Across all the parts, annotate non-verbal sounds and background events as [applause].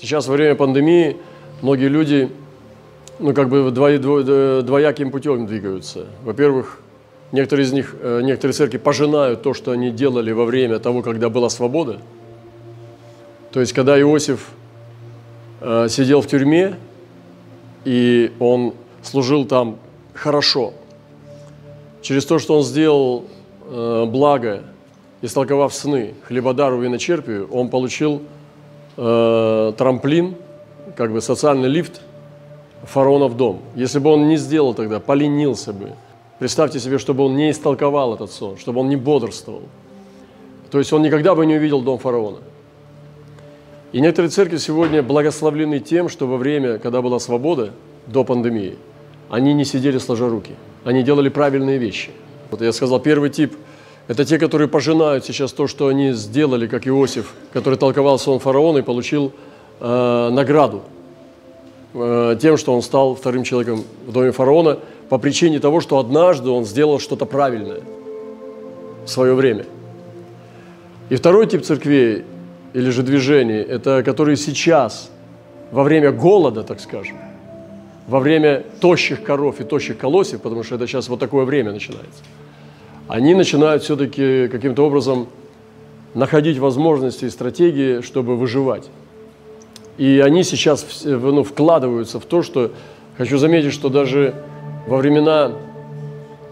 Сейчас во время пандемии многие люди, ну, как бы дво, дво, двояким путем двигаются. Во-первых, некоторые из них, э, некоторые церкви пожинают то, что они делали во время того, когда была свобода. То есть, когда Иосиф э, сидел в тюрьме, и он служил там хорошо, через то, что он сделал э, благо, истолковав сны хлебодару и виночерпию, он получил э, трамплин, как бы социальный лифт фараона в дом. Если бы он не сделал тогда, поленился бы, представьте себе, чтобы он не истолковал этот сон, чтобы он не бодрствовал. То есть он никогда бы не увидел дом фараона. И некоторые церкви сегодня благословлены тем, что во время, когда была свобода, до пандемии, они не сидели сложа руки, они делали правильные вещи. Вот я сказал, первый тип – это те, которые пожинают сейчас то, что они сделали, как Иосиф, который толковал сон фараона и получил э, награду э, тем, что он стал вторым человеком в доме фараона по причине того, что однажды он сделал что-то правильное в свое время. И второй тип церквей или же движений, это которые сейчас, во время голода, так скажем, во время тощих коров и тощих колосьев, потому что это сейчас вот такое время начинается – они начинают все-таки каким-то образом находить возможности и стратегии, чтобы выживать. И они сейчас ну, вкладываются в то, что, хочу заметить, что даже во времена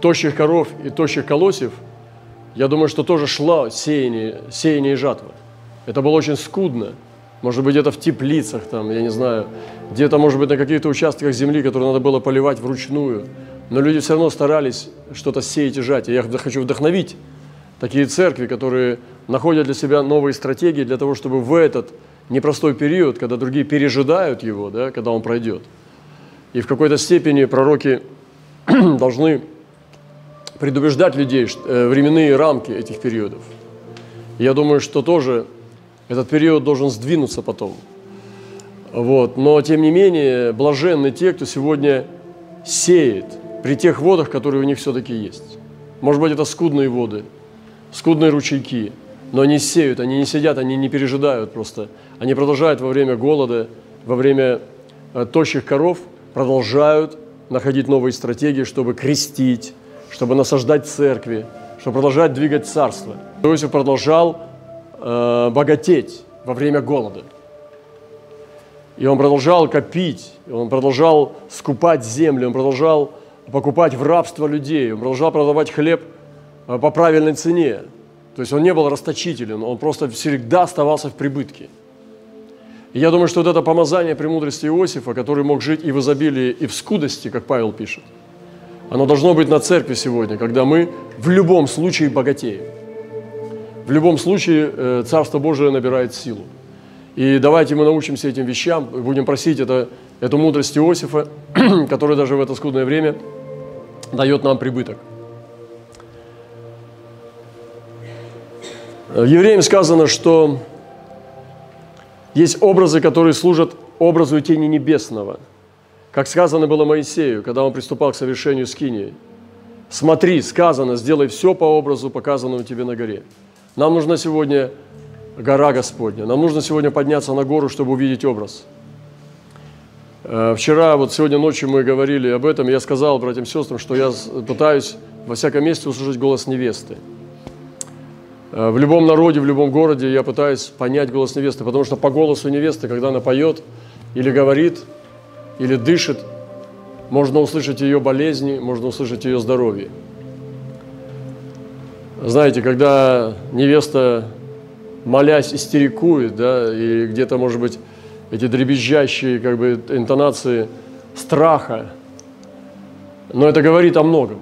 тощих коров и тощих колосьев, я думаю, что тоже шло сеяние, сеяние и жатва. Это было очень скудно. Может быть, где-то в теплицах, там, я не знаю, где-то, может быть, на каких-то участках земли, которые надо было поливать вручную – но люди все равно старались что-то сеять и жать. И я хочу вдохновить такие церкви, которые находят для себя новые стратегии для того, чтобы в этот непростой период, когда другие пережидают его, да, когда он пройдет. И в какой-то степени пророки [clears throat] должны предупреждать людей э, временные рамки этих периодов. Я думаю, что тоже этот период должен сдвинуться потом. Вот. Но, тем не менее, блаженны те, кто сегодня сеет – при тех водах, которые у них все-таки есть. Может быть, это скудные воды, скудные ручейки, но они сеют, они не сидят, они не пережидают просто. Они продолжают во время голода, во время э, тощих коров, продолжают находить новые стратегии, чтобы крестить, чтобы насаждать церкви, чтобы продолжать двигать царство. Иосиф продолжал э, богатеть во время голода. И он продолжал копить, он продолжал скупать землю, он продолжал покупать в рабство людей, он продолжал продавать хлеб э, по правильной цене. То есть он не был расточителен, он просто всегда оставался в прибытке. И я думаю, что вот это помазание премудрости Иосифа, который мог жить и в изобилии, и в скудости, как Павел пишет, оно должно быть на церкви сегодня, когда мы в любом случае богатеем. В любом случае э, Царство Божие набирает силу. И давайте мы научимся этим вещам, будем просить это, эту мудрость Иосифа, [clears throat] который даже в это скудное время – дает нам прибыток. В Евреям сказано, что есть образы, которые служат образу тени небесного. Как сказано было Моисею, когда он приступал к совершению скинии. Смотри, сказано, сделай все по образу, показанному тебе на горе. Нам нужна сегодня гора Господня. Нам нужно сегодня подняться на гору, чтобы увидеть образ – Э, вчера, вот сегодня ночью мы говорили об этом, я сказал братьям и сестрам, что я пытаюсь во всяком месте услышать голос невесты. Э, в любом народе, в любом городе я пытаюсь понять голос невесты, потому что по голосу невесты, когда она поет или говорит, или дышит, можно услышать ее болезни, можно услышать ее здоровье. Знаете, когда невеста, молясь, истерикует, да, и где-то, может быть, эти дребезжащие как бы, интонации страха. Но это говорит о многом.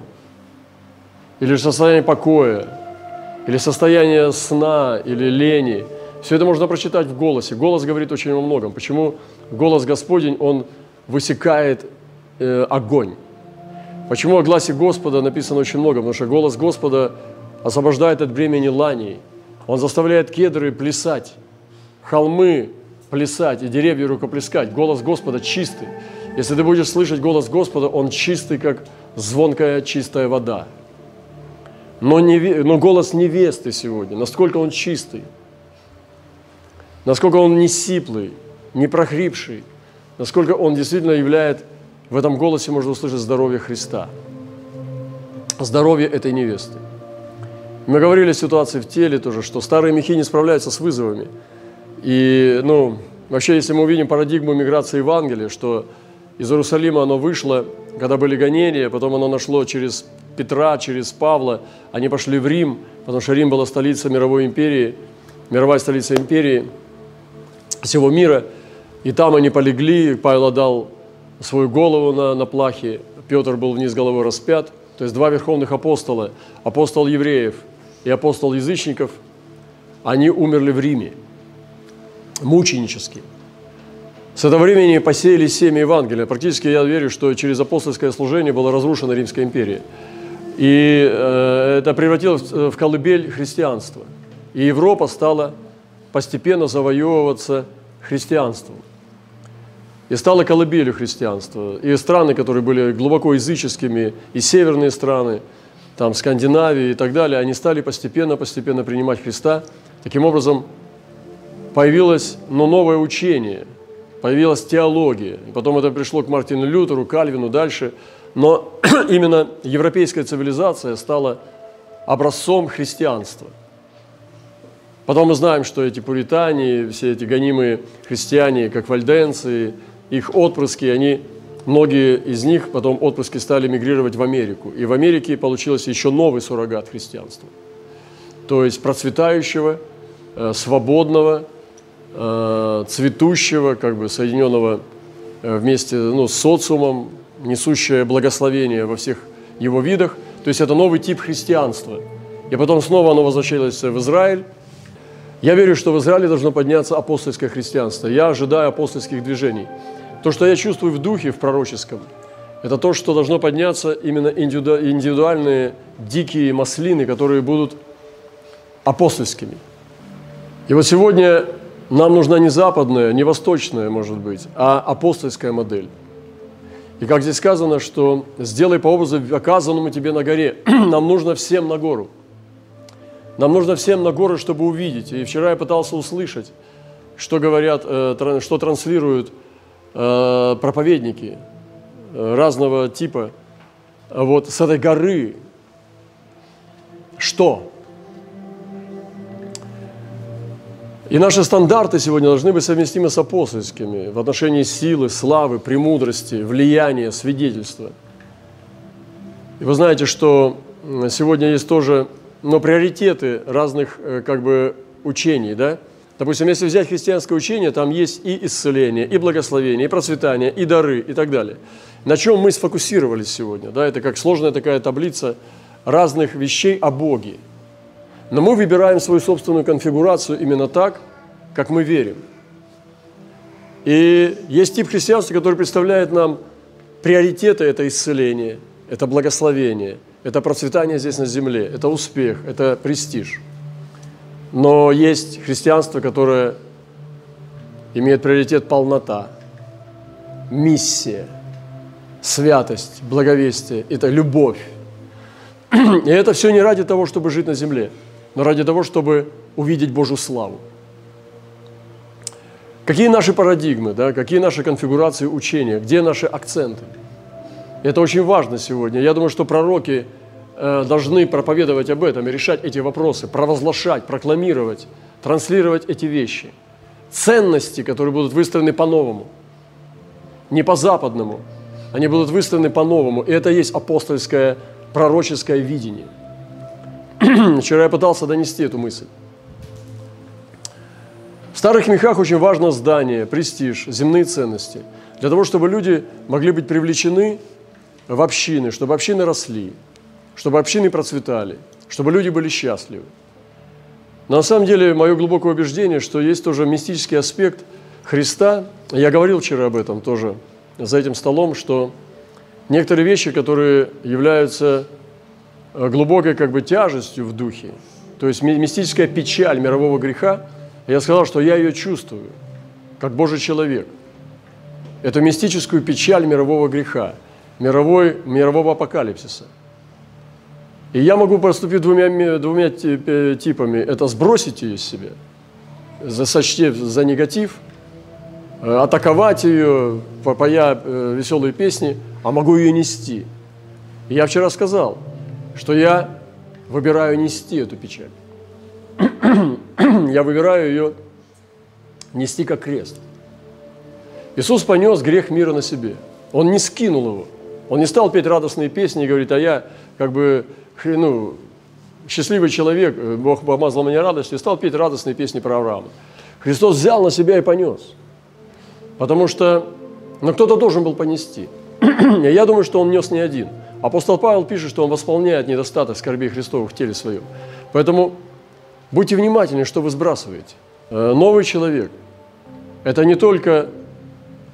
Или состояние покоя, или состояние сна, или лени. Все это можно прочитать в голосе. Голос говорит очень о многом. Почему голос Господень, он высекает э, огонь? Почему о гласе Господа написано очень много? Потому что голос Господа освобождает от бремени ланей. Он заставляет кедры плясать, холмы плясать и деревья рукоплескать. Голос Господа чистый. Если ты будешь слышать голос Господа, он чистый, как звонкая чистая вода. Но, не, но голос невесты сегодня, насколько он чистый, насколько он не сиплый, не прохрипший, насколько он действительно являет, в этом голосе можно услышать здоровье Христа, здоровье этой невесты. Мы говорили о ситуации в теле тоже, что старые мехи не справляются с вызовами. И, ну, вообще, если мы увидим парадигму миграции Евангелия, что из Иерусалима оно вышло, когда были гонения, потом оно нашло через Петра, через Павла, они пошли в Рим, потому что Рим была столица мировой империи, мировая столица империи всего мира, и там они полегли, Павел отдал свою голову на, на плахе, Петр был вниз головой распят, то есть два верховных апостола, апостол евреев и апостол язычников, они умерли в Риме, мученически – с этого времени посеяли семя Евангелия. Практически я верю, что через апостольское служение была разрушена Римская империя. И э, это превратилось в колыбель христианства. И Европа стала постепенно завоевываться христианством. И стала колыбелью христианства. И страны, которые были глубоко языческими, и северные страны, там Скандинавия и так далее, они стали постепенно-постепенно принимать Христа. Таким образом, появилось но новое учение – появилась теология. Потом это пришло к Мартину Лютеру, Кальвину, дальше. Но [clears throat] именно европейская цивилизация стала образцом христианства. Потом мы знаем, что эти пуритане, все эти гонимые христиане, как вальденцы, их отпрыски, они, многие из них потом отпрыски стали мигрировать в Америку. И в Америке получился еще новый суррогат христианства. То есть процветающего, э, свободного, цветущего, как бы соединенного э, вместе ну, с социумом, несущее благословение во всех его видах. То есть это новый тип христианства. И потом снова оно возвращалось в Израиль. Я верю, что в Израиле должно подняться апостольское христианство. Я ожидаю апостольских движений. То, что я чувствую в духе, в пророческом, это то, что должно подняться именно индивидуальные дикие маслины, которые будут апостольскими. И вот сегодня нам нужна не западная, не восточная, может быть, а апостольская модель. И как здесь сказано, что сделай по образу оказанному тебе на горе. [clears throat] Нам нужно всем на гору. Нам нужно всем на гору, чтобы увидеть. И вчера я пытался услышать, что говорят, э, что транслируют э, проповедники э, разного типа. Вот с этой горы. Что? И наши стандарты сегодня должны быть совместимы с апостольскими в отношении силы, славы, премудрости, влияния, свидетельства. И вы знаете, что сегодня есть тоже но приоритеты разных э, как бы учений, да? Допустим, если взять христианское учение, там есть и исцеление, и благословение, и процветание, и дары, и так далее. На чем мы сфокусировались сегодня? Да? Это как сложная такая таблица разных вещей о Боге – но мы выбираем свою собственную конфигурацию именно так, как мы верим. И есть тип христианства, который представляет нам приоритеты – это исцеление, это благословение, это процветание здесь на земле, это успех, это престиж. Но есть христианство, которое имеет приоритет полнота, миссия, святость, благовестие, это любовь. [clears throat] И это все не ради того, чтобы жить на земле – но ради того, чтобы увидеть Божью славу. Какие наши парадигмы, да, какие наши конфигурации учения, где наши акценты? Это очень важно сегодня. Я думаю, что пророки э, должны проповедовать об этом и решать эти вопросы, провозглашать, прокламировать, транслировать эти вещи. Ценности, которые будут выстроены по-новому, не по-западному, они будут выстроены по-новому. И это есть апостольское пророческое видение – [clears throat] Вчера я пытался донести эту мысль. В старых мехах очень важно здание, престиж, земные ценности. Для того, чтобы люди могли быть привлечены в общины, чтобы общины росли, чтобы общины процветали, чтобы люди были счастливы. Но на самом деле, мое глубокое убеждение, что есть тоже мистический аспект Христа. Я говорил вчера об этом тоже за этим столом, что некоторые вещи, которые являются глубокой как бы тяжестью в духе, то есть мистическая печаль мирового греха, я сказал, что я ее чувствую, как Божий человек. Это мистическую печаль мирового греха, мировой, мирового апокалипсиса. И я могу поступить двумя, двумя типами. Это сбросить ее из себя, сочтев за негатив, э, атаковать ее, поя э, веселые песни, а могу ее нести. И я вчера сказал, что я выбираю нести эту печаль. я выбираю ее нести как крест. Иисус понес грех мира на себе. Он не скинул его. Он не стал петь радостные песни и говорит, а я как бы ну, счастливый человек, э, Бог помазал меня радостью, и стал петь радостные песни про Авраама. Христос взял на себя и понес. Потому что но кто-то должен был понести. [clears throat] Я думаю, что он нес не один. Апостол Павел пишет, что он восполняет недостаток скорбей Христовых в теле своем. Поэтому будьте внимательны, что вы сбрасываете. Э, новый человек – это не только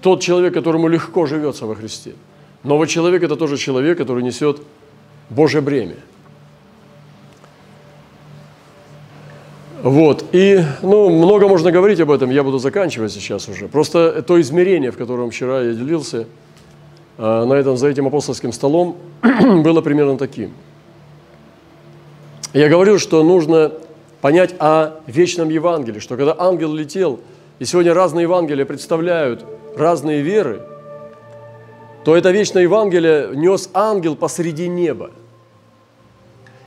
тот человек, которому легко живется во Христе. Новый человек – это тоже человек, который несет Божье бремя – Вот. И ну, много можно говорить об этом, я буду заканчивать сейчас уже. Просто то измерение, в котором вчера я делился, на этом, за этим апостольским столом, [clears throat] было примерно таким. Я говорил, что нужно понять о вечном Евангелии, что когда ангел летел, и сегодня разные Евангелия представляют разные веры, то это вечное Евангелие нес ангел посреди неба.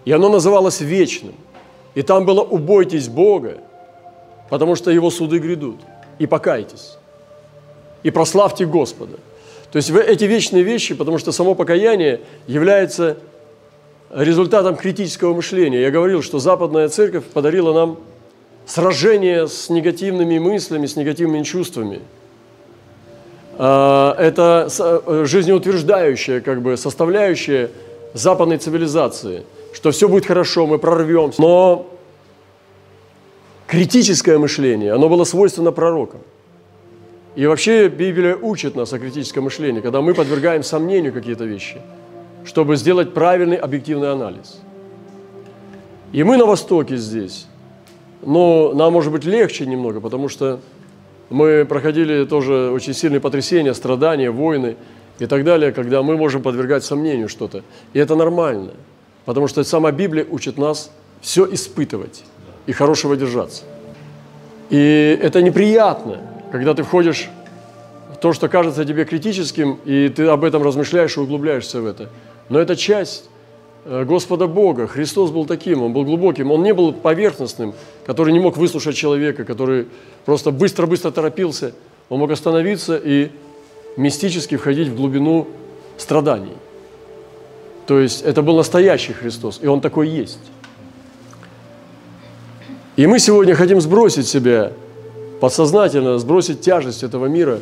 И оно называлось вечным. И там было «убойтесь Бога, потому что Его суды грядут, и покайтесь, и прославьте Господа». То есть эти вечные вещи, потому что само покаяние является результатом критического мышления. Я говорил, что Западная Церковь подарила нам сражение с негативными мыслями, с негативными чувствами. А, это э, жизнеутверждающая как бы, составляющая западной цивилизации – что все будет хорошо, мы прорвемся. Но критическое мышление, оно было свойственно пророкам. И вообще Библия учит нас о критическом мышлении, когда мы подвергаем сомнению какие-то вещи, чтобы сделать правильный объективный анализ. И мы на Востоке здесь, но нам может быть легче немного, потому что мы проходили тоже очень сильные потрясения, страдания, войны и так далее, когда мы можем подвергать сомнению что-то. И это нормально – Потому что сама Библия учит нас все испытывать и хорошего держаться. И это неприятно, когда ты входишь в то, что кажется тебе критическим, и ты об этом размышляешь и углубляешься в это. Но это часть э, Господа Бога. Христос был таким, Он был глубоким. Он не был поверхностным, который не мог выслушать человека, который просто быстро-быстро торопился. Он мог остановиться и мистически входить в глубину страданий. То есть это был настоящий Христос, и Он такой есть. И мы сегодня хотим сбросить себя подсознательно, сбросить тяжесть этого мира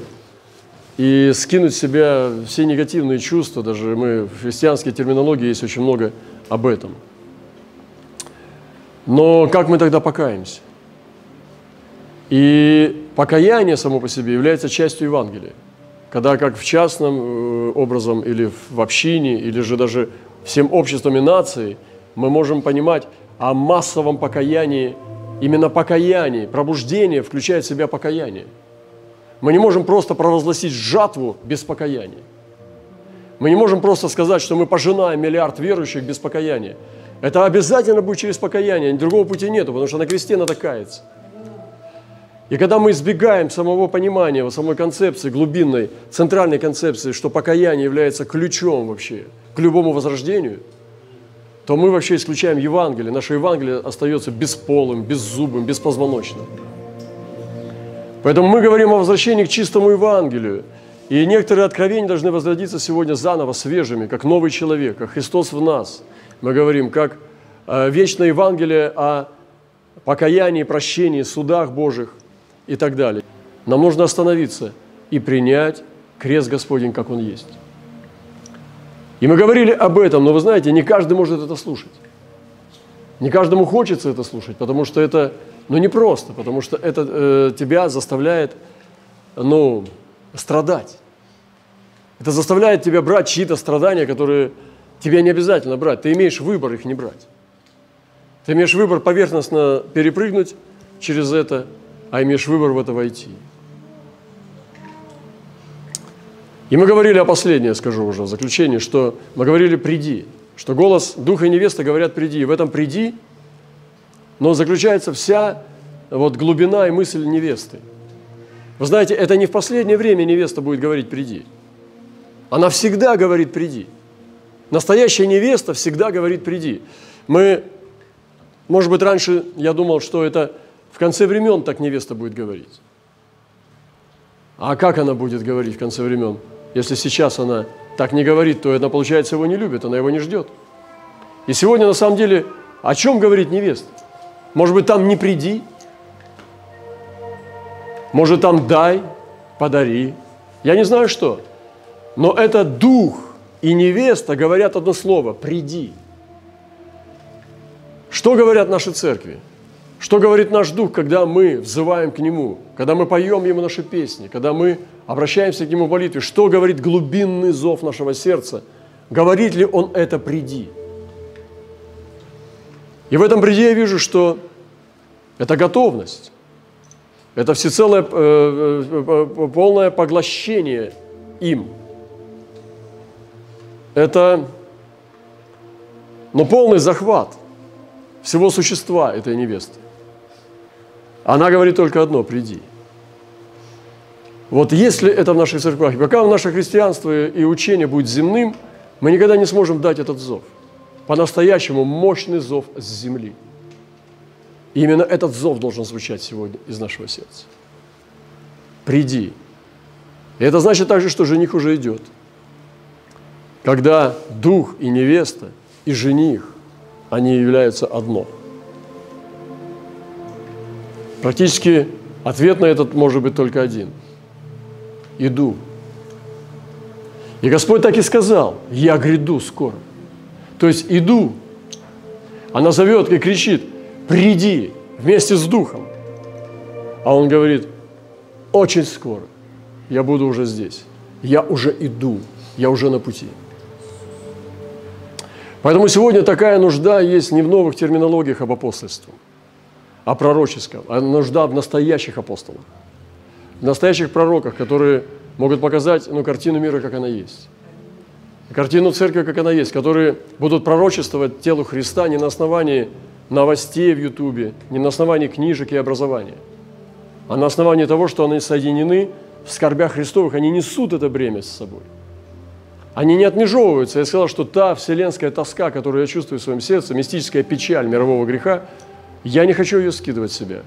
и скинуть с себя все негативные чувства. Даже мы в христианской терминологии есть очень много об этом. Но как мы тогда покаемся? И покаяние само по себе является частью Евангелия когда как в частном э, образом или в общине, или же даже всем обществом и нацией мы можем понимать о массовом покаянии, именно покаянии, пробуждение включает в себя покаяние. Мы не можем просто провозгласить жатву без покаяния. Мы не можем просто сказать, что мы пожинаем миллиард верующих без покаяния. Это обязательно будет через покаяние, другого пути нету, потому что на кресте надо каяться. И когда мы избегаем самого понимания, самой концепции, глубинной, центральной концепции, что покаяние является ключом вообще к любому возрождению, то мы вообще исключаем Евангелие. Наше Евангелие остается бесполым, беззубым, беспозвоночным. Поэтому мы говорим о возвращении к чистому Евангелию. И некоторые откровения должны возродиться сегодня заново, свежими, как новый человек, как Христос в нас. Мы говорим, как э, вечное Евангелие о покаянии, прощении, судах Божьих, и так далее. Нам нужно остановиться и принять крест Господень, как Он есть. И мы говорили об этом, но вы знаете, не каждый может это слушать. Не каждому хочется это слушать, потому что это, ну, непросто, потому что это э, тебя заставляет, ну, страдать. Это заставляет тебя брать чьи-то страдания, которые тебе не обязательно брать. Ты имеешь выбор их не брать. Ты имеешь выбор поверхностно перепрыгнуть через это а имеешь выбор в это войти. И мы говорили о последнее, скажу уже в заключение, что мы говорили «приди», что голос Духа и невесты говорят «приди». И в этом «приди», но заключается вся вот глубина и мысль невесты. Вы знаете, это не в последнее время невеста будет говорить «приди». Она всегда говорит «приди». Настоящая невеста всегда говорит «приди». Мы, может быть, раньше я думал, что это в конце времен так невеста будет говорить. А как она будет говорить в конце времен? Если сейчас она так не говорит, то она, получается, его не любит, она его не ждет. И сегодня, на самом деле, о чем говорит невеста? Может быть, там не приди, может, там дай, подари. Я не знаю что. Но это дух и невеста говорят одно слово – приди. Что говорят наши церкви? Что говорит наш дух, когда мы взываем к Нему, когда мы поем Ему наши песни, когда мы обращаемся к Нему в молитве? Что говорит глубинный зов нашего сердца? Говорит ли Он это «приди»? И в этом «приди» я вижу, что это готовность. Это всецелое, э, э, полное поглощение им. Это ну, полный захват всего существа этой невесты. Она говорит только одно – приди. Вот если это в наших церквах, пока наше христианство и учение будет земным, мы никогда не сможем дать этот зов. По-настоящему мощный зов с земли – и именно этот зов должен звучать сегодня из нашего сердца. Приди. И это значит также, что жених уже идет. Когда дух и невеста, и жених, они являются одно. Практически ответ на этот может быть только один. Иду. И Господь так и сказал, я гряду скоро. То есть иду. Она зовет и кричит, приди вместе с Духом. А он говорит, очень скоро я буду уже здесь. Я уже иду, я уже на пути. Поэтому сегодня такая нужда есть не в новых терминологиях об апостольстве, а пророческом, а нужда в настоящих апостолах, в настоящих пророках, которые могут показать ну, картину мира, как она есть. Картину церкви, как она есть, которые будут пророчествовать телу Христа не на основании новостей в Ютубе, не на основании книжек и образования, а на основании того, что они соединены в скорбях Христовых, они несут это бремя с собой. Они не отмежевываются. Я сказал, что та вселенская тоска, которую я чувствую в своем сердце, мистическая печаль мирового греха, я не хочу ее скидывать с себя.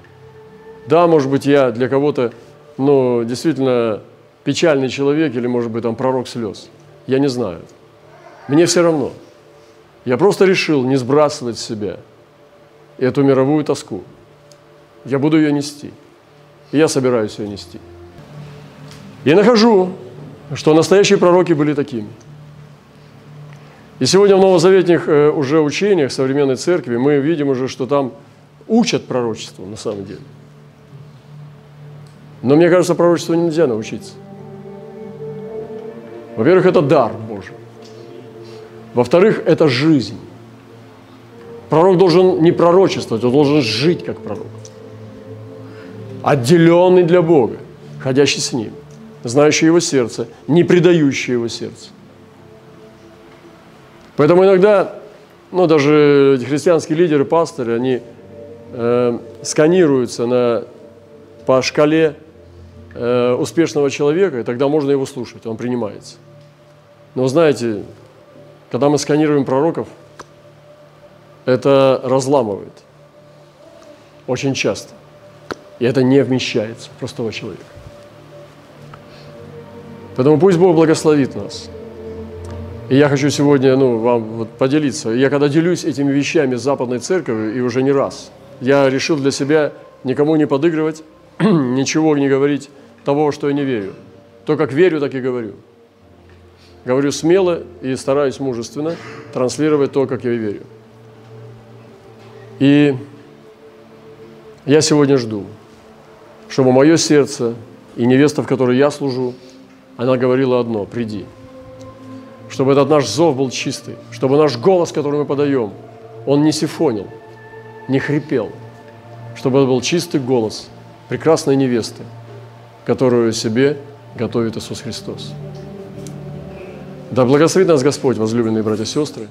Да, может быть, я для кого-то, ну, действительно печальный человек или, может быть, там пророк слез. Я не знаю. Мне все равно. Я просто решил не сбрасывать с себя – эту мировую тоску. Я буду ее нести. И я собираюсь ее нести. Я нахожу, что настоящие пророки были такими. И сегодня в новозаветных э, уже учениях современной церкви мы видим уже, что там учат пророчеству на самом деле. Но мне кажется, пророчеству нельзя научиться. Во-первых, это дар Божий. Во-вторых, это жизнь. Пророк должен не пророчествовать, он должен жить как пророк. Отделенный для Бога, ходящий с Ним, знающий Его сердце, не предающий Его сердце. Поэтому иногда, ну, даже христианские лидеры, пасторы, они э, сканируются на, по шкале э, успешного человека, и тогда можно его слушать, он принимается. Но знаете, когда мы сканируем пророков – это разламывает. Очень часто. И это не вмещается в простого человека. Поэтому пусть Бог благословит нас. И я хочу сегодня ну, вам вот поделиться. Я когда делюсь этими вещами с Западной Церковью, и уже не раз, я решил для себя никому не подыгрывать, [clears throat] ничего не говорить того, что я не верю. То, как верю, так и говорю. Говорю смело и стараюсь мужественно транслировать то, как я верю. И я сегодня жду, чтобы мое сердце и невеста, в которой я служу, она говорила одно – приди. Чтобы этот наш зов был чистый, чтобы наш голос, который мы подаем, он не сифонил, не хрипел, чтобы это был чистый голос прекрасной невесты, которую себе готовит Иисус Христос. Да благословит нас Господь, возлюбленные братья и сестры.